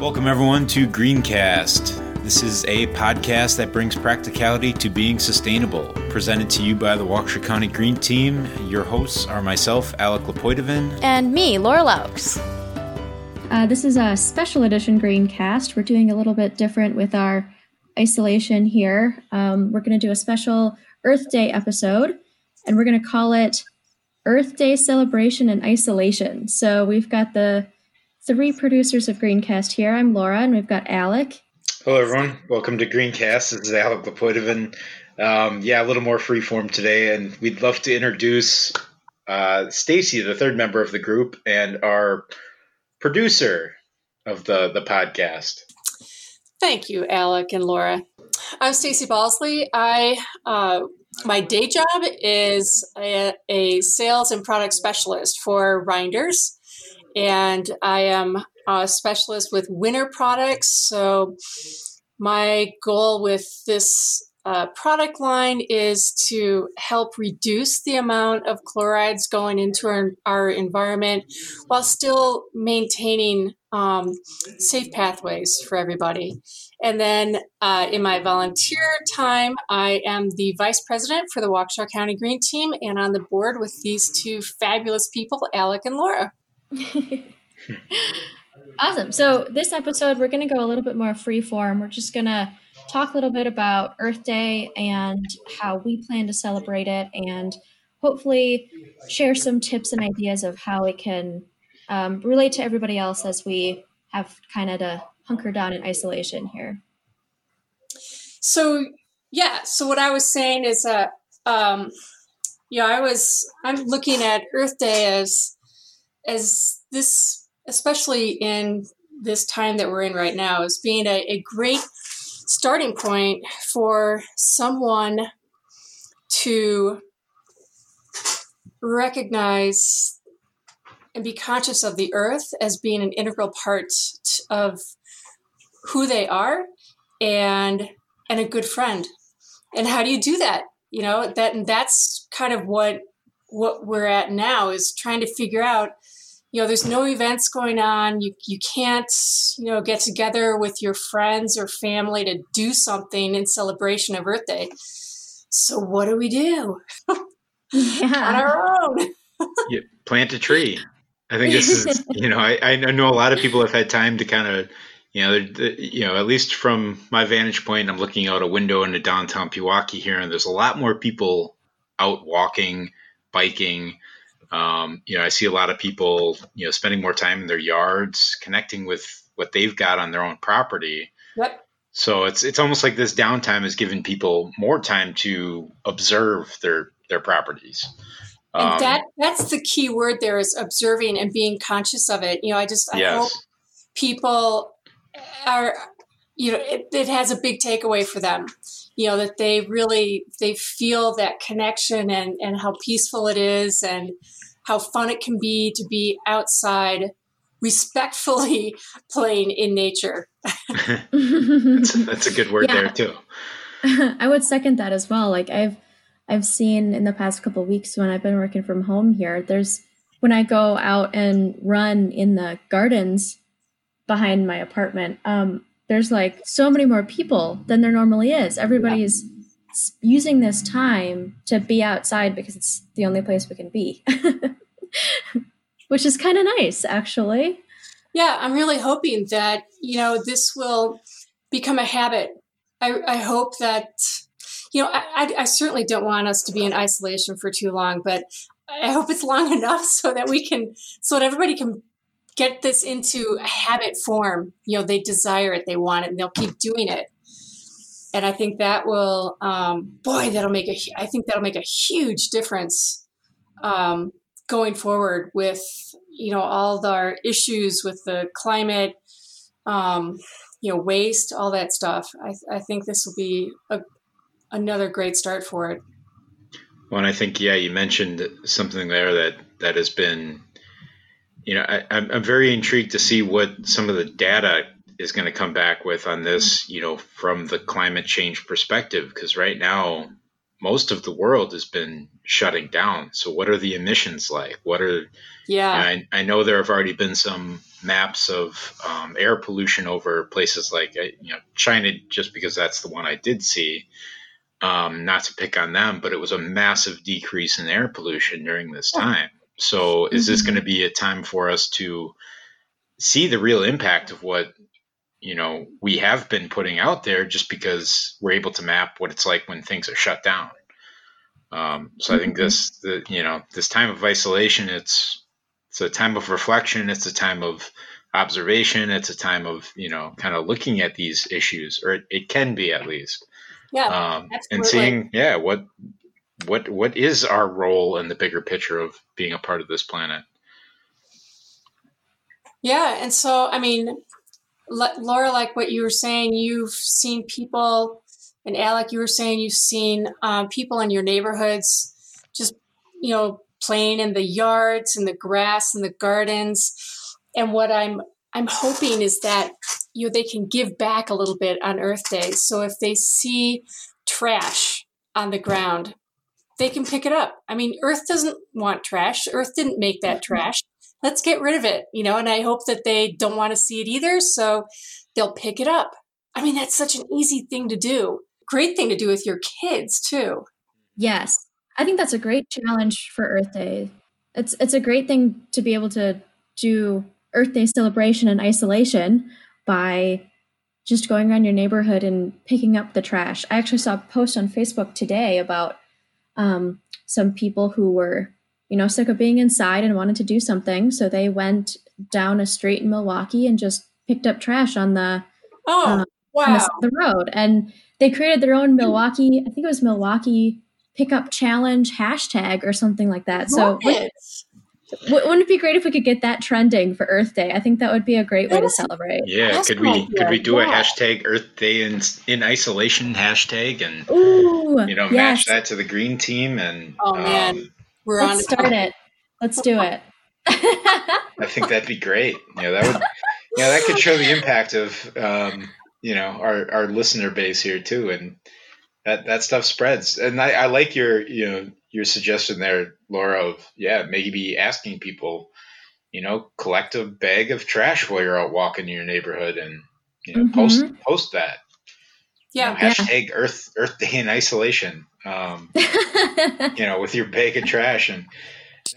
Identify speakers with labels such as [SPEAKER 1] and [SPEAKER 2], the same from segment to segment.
[SPEAKER 1] Welcome, everyone, to Greencast. This is a podcast that brings practicality to being sustainable, presented to you by the Waukesha County Green Team. Your hosts are myself, Alec Lapoitovan,
[SPEAKER 2] and me, Laura Laux.
[SPEAKER 3] Uh, this is a special edition Greencast. We're doing a little bit different with our isolation here. Um, we're going to do a special Earth Day episode, and we're going to call it Earth Day Celebration and Isolation. So we've got the three producers of Greencast here. I'm Laura, and we've got Alec.
[SPEAKER 4] Hello, everyone. Welcome to Greencast. This is Alec Lapoitovan. Um, yeah, a little more freeform today, and we'd love to introduce uh, Stacy, the third member of the group, and our producer of the the podcast.
[SPEAKER 5] Thank you, Alec and Laura. I'm Stacy Balsley. I uh, my day job is a, a, sales and product specialist for Reinders, and I am a specialist with winter products. So my goal with this uh, product line is to help reduce the amount of chlorides going into our, our environment while still maintaining um, safe pathways for everybody. And then uh, in my volunteer time, I am the vice president for the Waukesha County Green Team and on the board with these two fabulous people, Alec and Laura.
[SPEAKER 3] awesome. So, this episode, we're going to go a little bit more free form. We're just going to talk a little bit about Earth Day and how we plan to celebrate it, and hopefully share some tips and ideas of how it can um, relate to everybody else as we have kind of to hunker down in isolation here.
[SPEAKER 5] So, yeah. So, what I was saying is that, um, know, I was I'm looking at Earth Day as as this, especially in this time that we're in right now, as being a, a great starting point for someone to recognize and be conscious of the earth as being an integral part of who they are and and a good friend. And how do you do that? You know that and that's kind of what what we're at now is trying to figure out you know there's no events going on. You you can't you know get together with your friends or family to do something in celebration of earth day. So what do we do? Yeah. on our own.
[SPEAKER 4] Yeah, plant a tree. I think this is you know I, I know a lot of people have had time to kind of you know, you know, at least from my vantage point, I'm looking out a window into downtown Pewaukee here, and there's a lot more people out walking, biking, um, you know, I see a lot of people, you know, spending more time in their yards, connecting with what they've got on their own property.
[SPEAKER 5] Yep.
[SPEAKER 4] So it's it's almost like this downtime is giving people more time to observe their their properties.
[SPEAKER 5] And um, that that's the key word there is observing and being conscious of it. You know, I just I yes. hope people are you know it, it has a big takeaway for them you know that they really they feel that connection and and how peaceful it is and how fun it can be to be outside respectfully playing in nature.
[SPEAKER 4] That's, that's, a good word yeah. there too.
[SPEAKER 3] I would second that as well. Like i've i've seen in the past couple weeks when i've been working from home here there's when i go out and run in the gardens behind my apartment um, there's like so many more people than there normally is. Everybody's yeah. using this time to be outside because it's the only place we can be, which is kind of nice, actually.
[SPEAKER 5] Yeah, I'm really hoping that, you know, this will become a habit. I, I hope that, you know, I, I certainly don't want us to be in isolation for too long, but I hope it's long enough so that we can, so that everybody can get this into a habit form. You know, they desire it, they want it, and they'll keep doing it. And I think that will, um, boy, that'll make a. I think that'll make a huge difference um, going forward with you know all our issues with the climate, um, you know, waste, all that stuff. I, I think this will be a, another great start for it.
[SPEAKER 4] Well, and I think yeah, you mentioned something there that that has been you know, I, I'm very intrigued to see what some of the data is going to come back with on this, you know, from the climate change perspective. Because right now, most of the world has been shutting down. So what are the emissions like? What are
[SPEAKER 5] yeah?
[SPEAKER 4] I, I know there have already been some maps of um, air pollution over places like uh, you know China, just because that's the one I did see. Um, not to pick on them, but it was a massive decrease in air pollution during this time. So is this mm-hmm. going to be a time for us to see the real impact of what you know we have been putting out there just because we're able to map what it's like when things are shut down um, so i think mm-hmm. this the, you know this time of isolation it's it's a time of reflection it's a time of observation it's a time of you know kind of looking at these issues or it, it can be at least
[SPEAKER 5] yeah um,
[SPEAKER 4] and seeing yeah what what what is our role in the bigger picture of being a part of this planet
[SPEAKER 5] yeah and so i mean Laura, like what you were saying, you've seen people, and Alec, you were saying you've seen um, people in your neighborhoods just, you know, playing in the yards and the grass and the gardens. And what I'm I'm hoping is that you know they can give back a little bit on Earth Day. So if they see trash on the ground, they can pick it up. I mean, Earth doesn't want trash. Earth didn't make that mm-hmm. trash let's get rid of it, you know, and I hope that they don't want to see it either. So they'll pick it up. I mean, that's such an easy thing to do. Great thing to do with your kids too.
[SPEAKER 3] Yes. I think that's a great challenge for Earth Day. It's it's a great thing to be able to do Earth Day celebration in isolation by just going around your neighborhood and picking up the trash. I actually saw a post on Facebook today about um, some people who were you know, sick of being inside and wanted to do something. So they went down a street in Milwaukee and just picked up trash on the
[SPEAKER 5] oh uh, wow
[SPEAKER 3] the, the, road. And they created their own Milwaukee. I think it was Milwaukee Pickup Challenge hashtag or something like that. So. Wouldn't it be great if we could get that trending for Earth Day? I think that would be a great way to celebrate.
[SPEAKER 4] Yeah, could we could we do yeah. a hashtag Earth Day in in isolation hashtag and
[SPEAKER 3] Ooh,
[SPEAKER 4] you know yes. match that to the green team and
[SPEAKER 5] oh man, um,
[SPEAKER 3] we're Let's on. Start it. Let's do it.
[SPEAKER 4] I think that'd be great. Yeah, that would. Yeah, that could show the impact of um, you know our our listener base here too, and that that stuff spreads. And I, I like your you know your suggestion there, Laura. Of yeah, maybe asking people, you know, collect a bag of trash while you're out walking in your neighborhood, and you know, mm-hmm. post post that.
[SPEAKER 5] Yeah.
[SPEAKER 4] You know, hashtag yeah. Earth Earth Day in isolation um, you know, with your bag of trash and.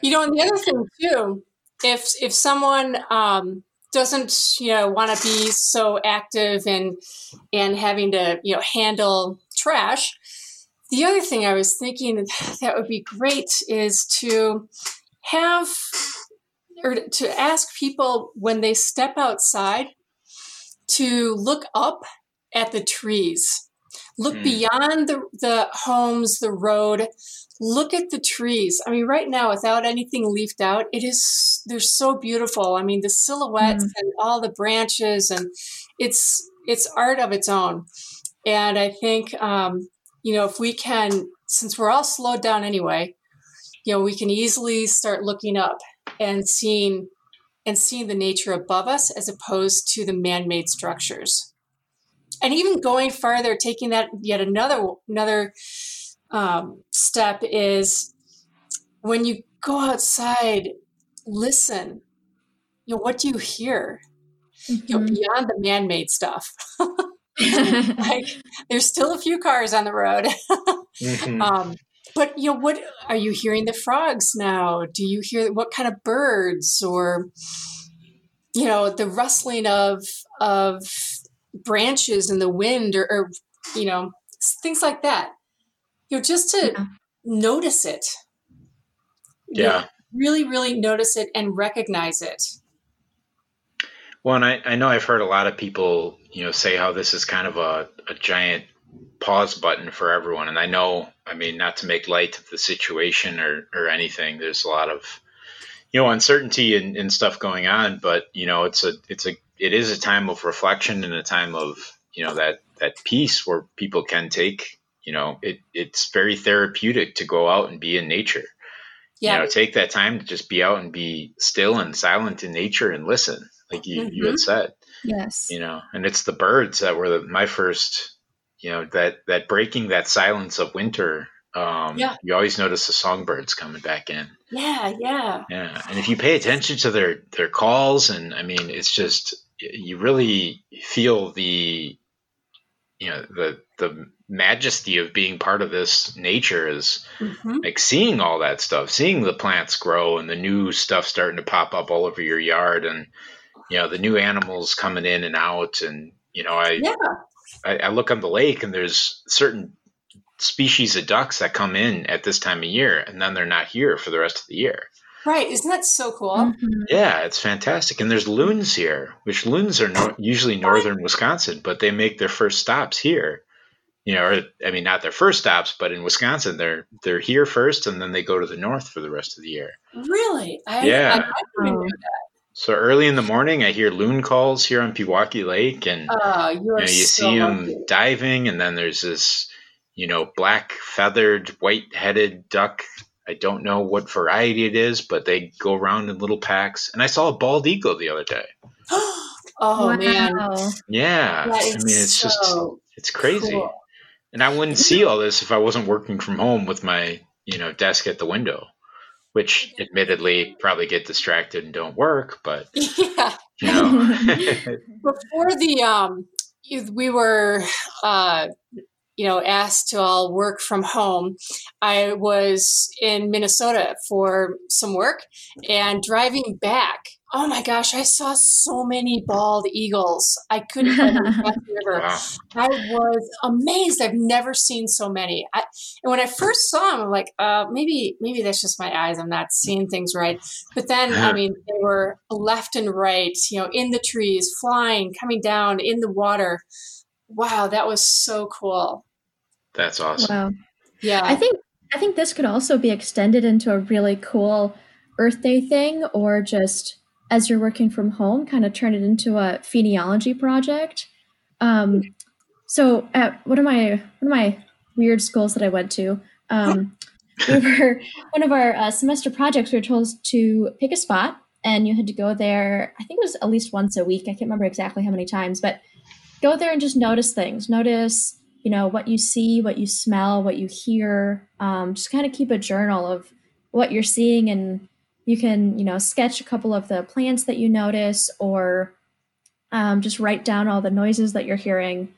[SPEAKER 5] You know, and the other thing too, if if someone um, doesn't, you know, want to be so active and and having to, you know, handle trash, the other thing I was thinking that would be great is to have or to ask people when they step outside to look up at the trees Look mm. beyond the, the homes, the road. Look at the trees. I mean, right now, without anything leafed out, it is, they're so beautiful. I mean, the silhouettes mm. and all the branches, and it's, it's art of its own. And I think, um, you know, if we can, since we're all slowed down anyway, you know, we can easily start looking up and seeing and seeing the nature above us as opposed to the man-made structures and even going farther, taking that yet another another um, step is when you go outside, listen. You know, what do you hear? Mm-hmm. You know, mm-hmm. beyond the man-made stuff. like, there's still a few cars on the road. mm-hmm. um, but you know, what are you hearing the frogs now? Do you hear what kind of birds or you know the rustling of of branches in the wind or, or you know things like that you know just to yeah. notice it
[SPEAKER 4] yeah you know,
[SPEAKER 5] really really notice it and recognize it
[SPEAKER 4] well and I, I know i've heard a lot of people you know say how this is kind of a, a giant pause button for everyone and i know i mean not to make light of the situation or or anything there's a lot of you know uncertainty and, and stuff going on but you know it's a it's a it is a time of reflection and a time of you know that that peace where people can take you know it it's very therapeutic to go out and be in nature yeah. you know take that time to just be out and be still and silent in nature and listen like you, mm-hmm. you had mm-hmm. said
[SPEAKER 3] yes
[SPEAKER 4] you know and it's the birds that were the, my first you know that that breaking that silence of winter um,
[SPEAKER 5] Yeah.
[SPEAKER 4] you always notice the songbirds coming back in.
[SPEAKER 5] Yeah, yeah.
[SPEAKER 4] Yeah, and if you pay attention to their their calls, and I mean, it's just you really feel the you know the the majesty of being part of this nature is
[SPEAKER 5] hmm
[SPEAKER 4] like seeing all that stuff, seeing the plants grow and the new stuff starting to pop up all over your yard, and you know the new animals coming in and out, and you know I
[SPEAKER 5] Yeah.
[SPEAKER 4] I, I look on the lake and there's certain species of ducks that come in at this time of year, and then they're not here for the rest of the year.
[SPEAKER 5] Right. Isn't that so cool?
[SPEAKER 3] Mhm.
[SPEAKER 4] Yeah, it's fantastic. And there's loons here, which loons are no, usually northern Wisconsin, but they make their first stops here. You know, or, I mean, not their first stops, but in Wisconsin, they're they're here first, and then they go to the north for the rest of the year.
[SPEAKER 5] Really? I,
[SPEAKER 4] Yeah.
[SPEAKER 5] I, I didn't know
[SPEAKER 4] So early in the morning, I hear loon calls here on Pewaukee Lake, and
[SPEAKER 5] that. Oh, you
[SPEAKER 4] you, know, you
[SPEAKER 5] so
[SPEAKER 4] see them
[SPEAKER 5] lucky.
[SPEAKER 4] diving, and then there's this, you know, black feathered, white headed duck. I don't know what variety it is, but they go around in little packs. And I saw a bald eagle the other day.
[SPEAKER 5] oh man,
[SPEAKER 4] Yeah, I mean, it's just it's crazy,
[SPEAKER 5] cool.
[SPEAKER 4] and I wouldn't see all this if I wasn't working from home with my you know desk at the window, which admittedly probably get distracted and don't work, but
[SPEAKER 5] Yeah.
[SPEAKER 4] you know,
[SPEAKER 5] Before the um, we were uh, you know asked to all work from home. I was in Minnesota for some work and driving back. Oh my gosh, I saw so many bald eagles. I couldn't find them across the river.
[SPEAKER 4] wow.
[SPEAKER 5] I was amazed. I've never seen so many. I, and when I first saw them, I'm like, uh, maybe maybe that's just my eyes. I'm not seeing things right. But then, I mean, they were left and right. You know, in the trees, flying, coming down in the water. Wow, that was so cool.
[SPEAKER 4] that's awesome.
[SPEAKER 3] Wow.
[SPEAKER 5] Yeah,
[SPEAKER 3] I think I think this could also be extended into a really cool Earth Day thing, or just as you're working from home, kind of turn it into a phenology project. Um, so at one of my one of my weird schools that I went to, um, we were one of our uh, semester projects. We were told to pick a spot, and you had to go there. I think it was at least once a week. I can't remember exactly how many times, but go there and just notice things. Notice you know what you see what you smell what you hear um, just kind of keep a journal of what you're seeing and you can you know sketch a couple of the plants that you notice or um, just write down all the noises that you're hearing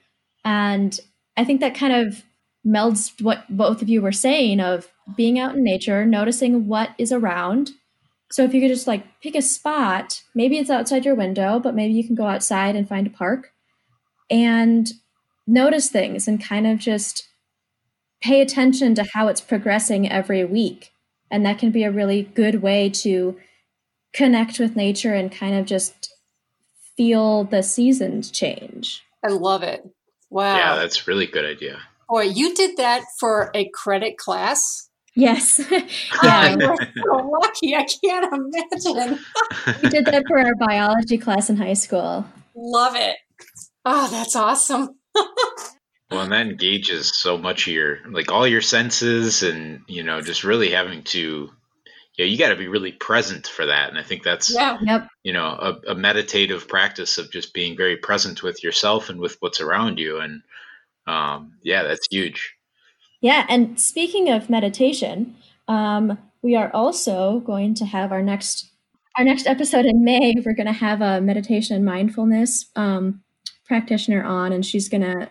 [SPEAKER 3] and i think that kind of melds what both of you were saying of being out in nature noticing what is around so if you could just like pick a spot maybe it's outside your window but maybe you can go outside and find a park and notice things and kind of just pay attention to how it's progressing every week. And that can be a really good way to connect with nature and kind of just feel the seasons change.
[SPEAKER 5] I love it. Wow,
[SPEAKER 4] Yeah, that's a really good idea.
[SPEAKER 5] boy, you did that for a credit class.
[SPEAKER 3] Yes. Yeah.
[SPEAKER 5] you are so lucky. I can't imagine.
[SPEAKER 3] we did that for our biology class in high school.
[SPEAKER 5] Love it. Oh, that's awesome.
[SPEAKER 4] Well, and that engages so much of your like all your senses, and you know, just really having to, yeah, you got to be really present for that. And I think that's
[SPEAKER 5] Yeah.
[SPEAKER 3] Yep.
[SPEAKER 4] you know a, a meditative practice of just being very present with yourself and with what's around you. And um, yeah, that's huge.
[SPEAKER 3] Yeah, and speaking of meditation, um, we are also going to have our next our next episode in May. We're going to have a meditation and mindfulness um, practitioner on, and she's going to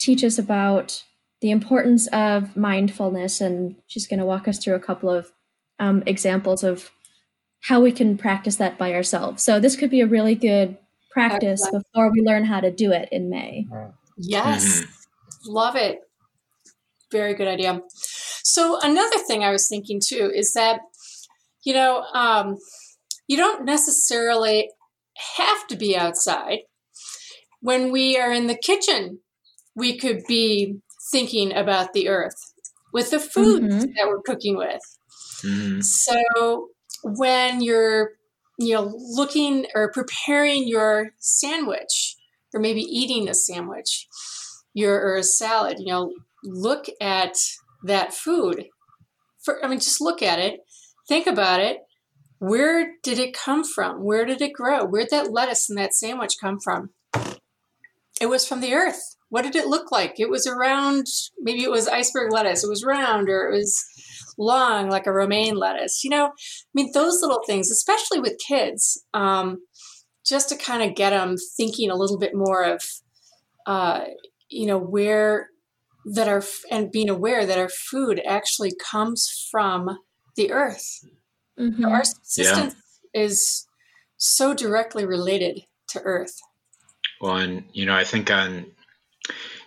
[SPEAKER 3] teach us about the importance of mindfulness, and she's going to walk us through a couple of um, examples of how we can practice that by ourselves. So this could be a really good practice
[SPEAKER 5] Excellent.
[SPEAKER 3] before we learn how to do it in May.
[SPEAKER 5] Yes. Love it. Very good idea. So, another thing I was thinking too is that, you know, um, you don't necessarily have to be outside. When we are in the kitchen, we could be thinking about the earth with the food
[SPEAKER 3] Mhm.
[SPEAKER 5] that we're cooking with.
[SPEAKER 4] Mhm.
[SPEAKER 5] So when you're you know looking or preparing your sandwich or maybe eating a sandwich your or a salad, you know, look at that food. For I mean just look at it, think about it. Where did it come from? Where did it grow? Where did that lettuce and that sandwich come from? It was from the earth. What did it look like? It was around, maybe it was iceberg lettuce. It was round or it was long, like a romaine lettuce. You know, I mean, those little things, especially with kids, um, just to kind of get them thinking a little bit more of, uh, you know, where that our and being aware that our food actually comes from the earth. Mm-hmm. Our subsistence yeah. is so directly related to earth.
[SPEAKER 4] Well, and you know, I think on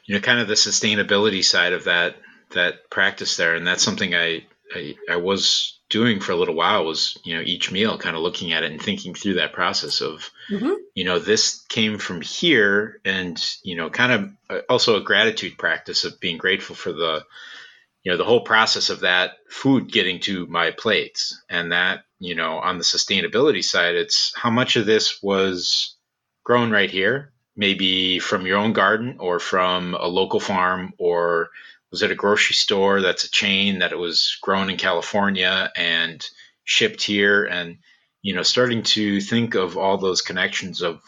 [SPEAKER 4] you know, kind of the sustainability side of that that practice there, and that's something I I, I was doing for a little while was you know each meal kind of looking at it and thinking through that process of mm-hmm. you know this came from here and you know kind of uh, also a gratitude practice of being grateful for the you know the whole process of that food getting to my plates and that you know on the sustainability side it's how much of this was grown right here maybe from your own garden or from a local farm or was at a grocery store that's a chain that it was grown in California and shipped here? And you know starting to think of all those connections of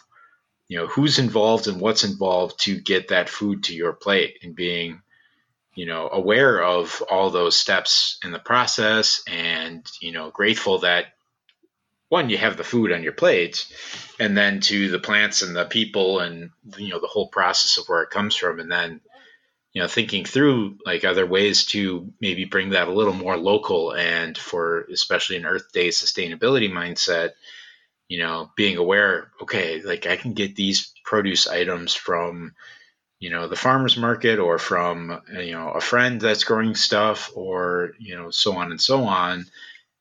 [SPEAKER 4] you know who's involved and what's involved to get that food to your plate and being you know aware of all those steps in the process and you know grateful that one you have the food on your plate and then to the plants and the people and you know the whole process of where it comes from. And then you know thinking through like other ways to maybe bring that a little more local and for especially an earth day sustainability mindset you know being aware okay like i can get these produce items from you know the farmers market or from you know a friend that's growing stuff or you know so on and so on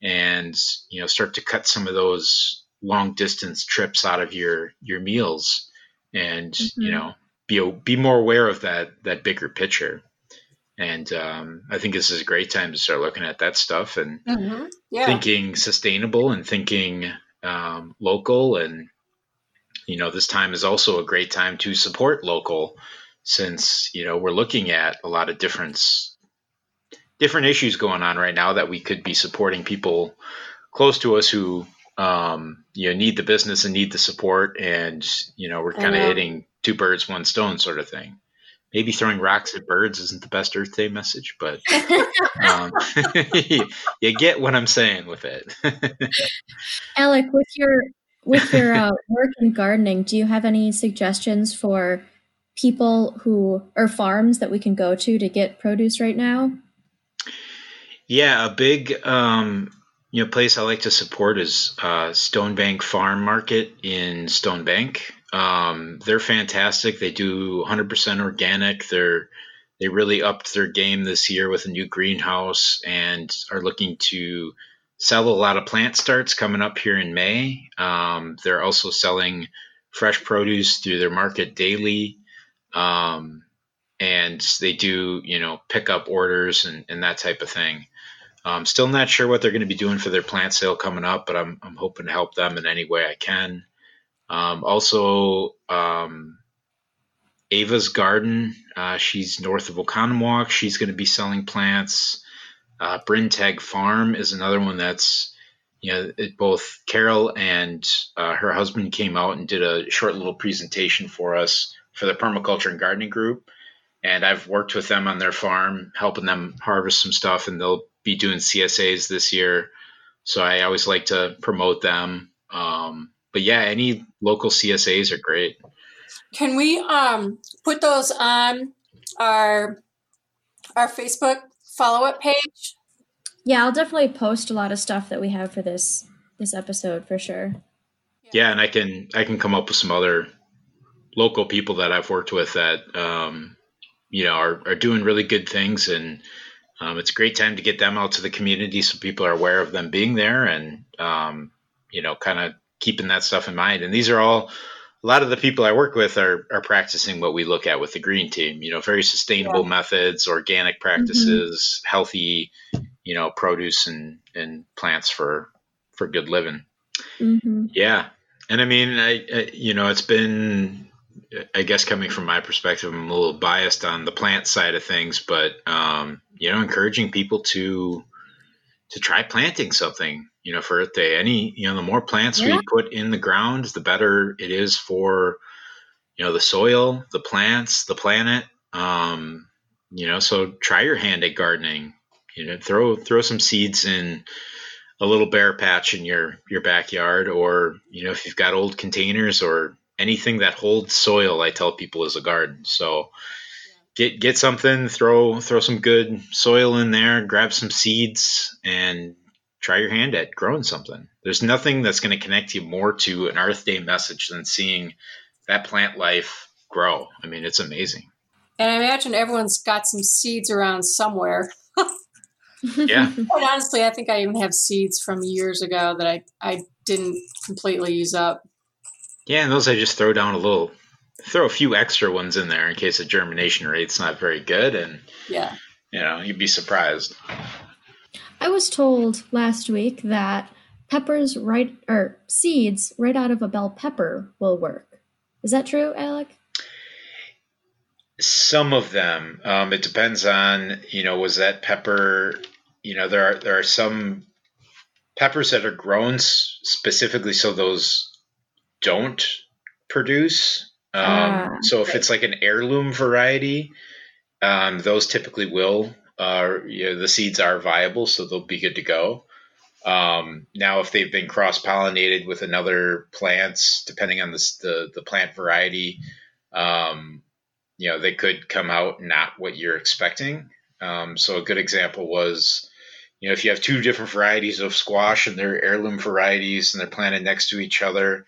[SPEAKER 4] and you know start to cut some of those long distance trips out of your your meals and mm-hmm. you know be be more aware of that that bigger picture. And um, I think this is a great time to start looking at that stuff and mm-hmm. yeah. thinking sustainable and thinking um, local. And you know, this time is also a great time to support local, since you know we're looking at a lot of different different issues going on right now that we could be supporting people close to us who um, you know need the business and need the support, and you know we're kind of hitting two birds, one stone sort of thing. Maybe throwing rocks at birds isn't the best Earth Day message, but um, you get what I'm saying with it.
[SPEAKER 3] Alec, with your with your uh, work in gardening, do you have any suggestions for people who or farms that we can go to to get produce right now?
[SPEAKER 4] Yeah, a big um, you know place I like to support is uh, Stonebank Farm Market in Stonebank. Um, they're fantastic. They do 100% organic. They're they really upped their game this year with a new greenhouse and are looking to sell a lot of plant starts coming up here in May. Um, they're also selling fresh produce through their market daily. Um, and they do, you know, pick up orders and, and that type of thing. Um, still not sure what they're going to be doing for their plant sale coming up, but I'm, I'm hoping to help them in any way I can. Um, also, um, Ava's Garden. Uh, she's north of Oconomowoc. She's going to be selling plants. Uh, Farm is another one that's, you know, it, both Carol and uh, her husband came out and did a short little presentation for us for the permaculture and gardening group. And I've worked with them on their farm, helping them harvest some stuff, and they'll be doing CSAs this year. So I always like to promote them. Um, but yeah, any local CSAs are great.
[SPEAKER 5] Can we um, put those on our our Facebook follow up page?
[SPEAKER 3] Yeah, I'll definitely post a lot of stuff that we have for this this episode for sure.
[SPEAKER 4] Yeah, and I can I can come up with some other local people that I've worked with that um, you know are, are doing really good things and um, it's a great time to get them out to the community so people are aware of them being there and um, you know kind of keeping that stuff in mind. And these are all a lot of the people I work with are are practicing what we look at with the green team. You know, very sustainable yeah. methods, organic practices, mm-hmm. healthy, you know, produce and and plants for for good living. Mm-hmm. Yeah, and I mean, I, I you know, it's been I guess coming from my perspective, I'm a little biased on the plant side of things, but um, you know, encouraging people to to try planting something you know, for Earth Day. Any, you know, the more plants yeah. we put in the ground, the better it is for, you know the soil, the plants, the planet. Um, you know, so try your hand at gardening. You know, throw throw some seeds in a little bare patch in your your backyard, or you know, if you've got old containers or anything that holds soil, I tell people is a garden. So get get something, throw throw some good soil in there, grab some seeds, and try your hand at growing something. There's nothing that's going to connect you more to an Earth Day message than seeing that plant life grow. I mean, it's amazing.
[SPEAKER 5] And I imagine everyone's got some seeds around somewhere.
[SPEAKER 4] yeah.
[SPEAKER 5] Quite honestly, I think I even have seeds from years ago that I, I didn't completely use up.
[SPEAKER 4] Yeah, and those I just throw down a little, throw a few extra ones in there in case the germination rate's not very good, and
[SPEAKER 5] yeah,
[SPEAKER 4] you know, you'd be surprised.
[SPEAKER 3] I was told last week that peppers right or seeds right out of a bell pepper will work. Is that true, Alec?
[SPEAKER 4] Some of them. Um, it depends on you know was that pepper. You know there are there are some peppers that are grown specifically so those don't produce. Um, ah, so if right. it's like an heirloom variety, um, those typically will. Uh, you know, the seeds are viable, so they'll be good to go. Um, now, if they've been cross pollinated with another plants, depending on the the, the plant variety, um, you know, they could come out not what you're expecting. Um, so a good example was, you know, if you have two different varieties of squash and they're heirloom varieties and they're planted next to each other,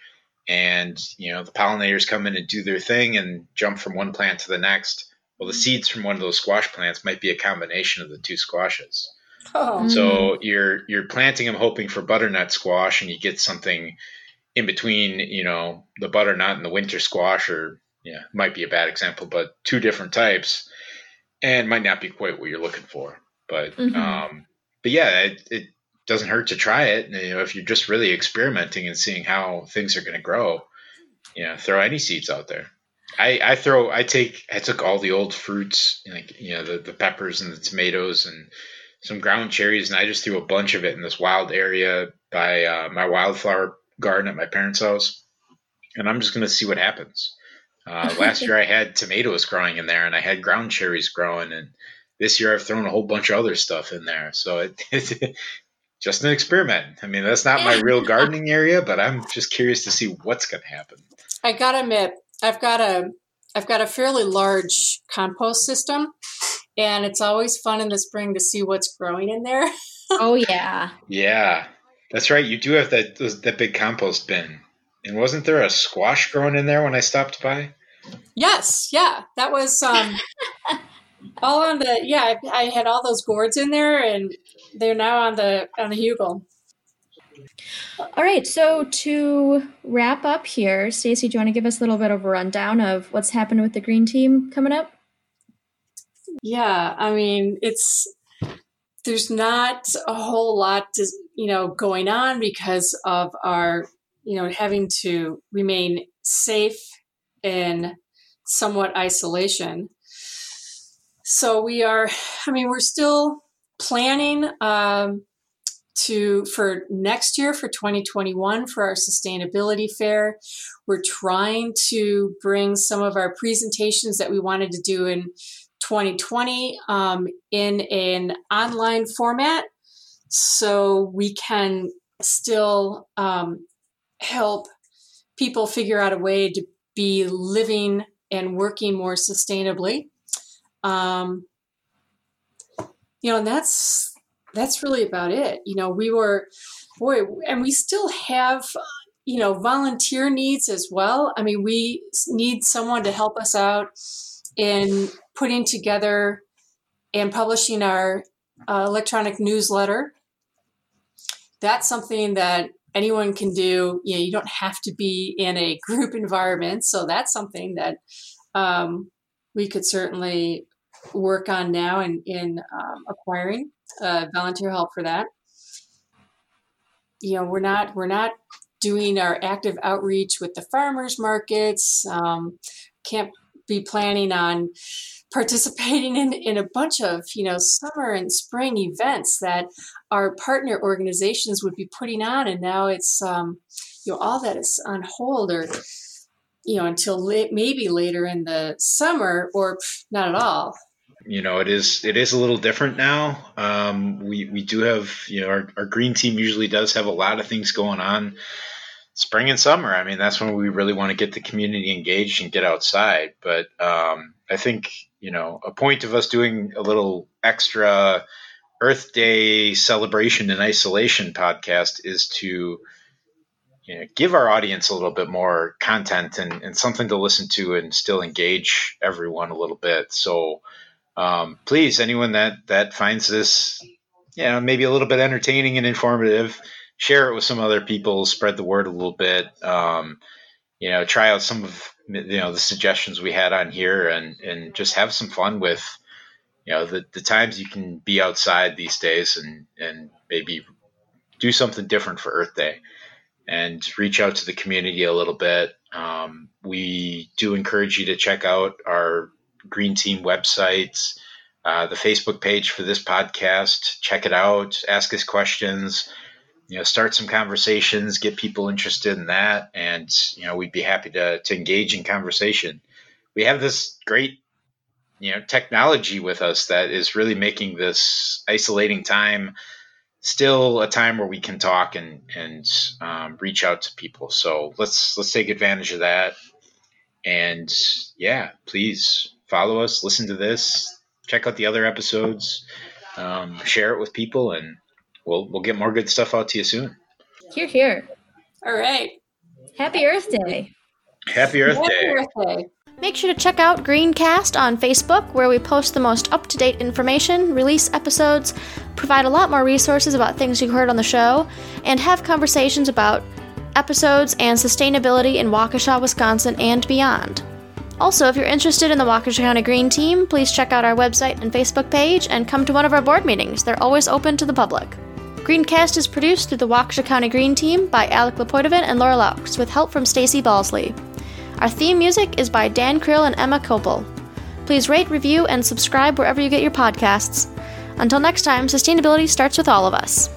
[SPEAKER 4] and you know the pollinators come in and do their thing and jump from one plant to the next. Well, the seeds from one of those squash plants might be a combination of the two squashes. Oh. So you're you're planting them hoping for butternut squash, and you get something in between, you know, the butternut and the winter squash, or yeah, might be a bad example, but two different types, and might not be quite what you're looking for. But mm-hmm. um, but yeah, it, it doesn't hurt to try it. You know, if you're just really experimenting and seeing how things are going to grow, you know, throw any seeds out there. I, I throw, I take, I took all the old fruits, like, you know, the, the peppers and the tomatoes and some ground cherries, and I just threw a bunch of it in this wild area by uh, my wildflower garden at my parents' house. And I'm just going to see what happens. Uh, last year I had tomatoes growing in there and I had ground cherries growing. And this year I've thrown a whole bunch of other stuff in there. So it, it just an experiment. I mean, that's not my real gardening area, but I'm just curious to see what's going to happen.
[SPEAKER 5] I gotta admit, I've got a I've got a fairly large compost system, and it's always fun in the spring to see what's growing in there.
[SPEAKER 3] oh yeah,
[SPEAKER 4] yeah, that's right. You do have that that big compost bin, and wasn't there a squash growing in there when I stopped by?
[SPEAKER 5] Yes, yeah, that was um, all on the yeah. I, I had all those gourds in there, and they're now on the on the hugel.
[SPEAKER 3] All right, so to wrap up here, Stacy, do you want to give us a little bit of a rundown of what's happened with the green team coming up?
[SPEAKER 5] Yeah, I mean, it's there's not a whole lot to, you know going on because of our you know having to remain safe in somewhat isolation. So we are, I mean, we're still planning um, to for next year for 2021 for our sustainability fair. We're trying to bring some of our presentations that we wanted to do in 2020 um, in an online format so we can still um, help people figure out a way to be living and working more sustainably. Um, you know, and that's that's really about it. You know, we were boy, and we still have you know volunteer needs as well. I mean, we need someone to help us out in putting together and publishing our uh, electronic newsletter. That's something that anyone can do. You know, you don't have to be in a group environment, so that's something that um, we could certainly work on now in, in um, acquiring uh, volunteer help for that. You know, we're not we're not doing our active outreach with the farmers markets. Um, can't be planning on participating in, in a bunch of you know summer and spring events that our partner organizations would be putting on and now it's um, you know all that is on hold or you know, until late, maybe later in the summer or not at all.
[SPEAKER 4] You know, it is it is a little different now. Um, we we do have you know our, our green team usually does have a lot of things going on spring and summer. I mean, that's when we really want to get the community engaged and get outside. But um, I think you know a point of us doing a little extra Earth Day celebration and isolation podcast is to you know, give our audience a little bit more content and, and something to listen to and still engage everyone a little bit. So um, please, anyone that that finds this, you know, maybe a little bit entertaining and informative, share it with some other people, spread the word a little bit. Um, you know, try out some of you know the suggestions we had on here, and and just have some fun with you know the the times you can be outside these days, and and maybe do something different for Earth Day, and reach out to the community a little bit. Um, we do encourage you to check out our Green Team websites. Uh, the Facebook page for this podcast. Check it out. Ask us questions you know start some conversations get people interested in that and you know we'd be happy to to engage in conversation we have this great you know technology with us that is really making this isolating time still a time where we can talk and and um, reach out to people so let's let's take advantage of that and yeah please follow us listen to this check out the other episodes um, share it with people and we'll we'll get more good stuff out to you soon.
[SPEAKER 6] Here, here.
[SPEAKER 5] All right.
[SPEAKER 6] Happy Earth Day.
[SPEAKER 4] Happy Earth
[SPEAKER 5] Happy
[SPEAKER 4] Day.
[SPEAKER 5] Earth Day.
[SPEAKER 3] Make sure to check out Greencast on Facebook, where we post the most up to date information, release episodes, provide a lot more resources about things you heard on the show, and have conversations about episodes and sustainability in Waukesha, Wisconsin, and beyond. Also, if you're interested in the Waukesha County Green Team, please check out our website and Facebook page and come to one of our board meetings. They're always open to the public. Greencast is produced through the Waukesha County Green Team by Alec Lepoitovan and Laura Laux, with help from Stacy Balsley. Our theme music is by Dan Krill and Emma Kopel. Please rate, review, and subscribe wherever you get your podcasts. Until next time, sustainability starts with all of us.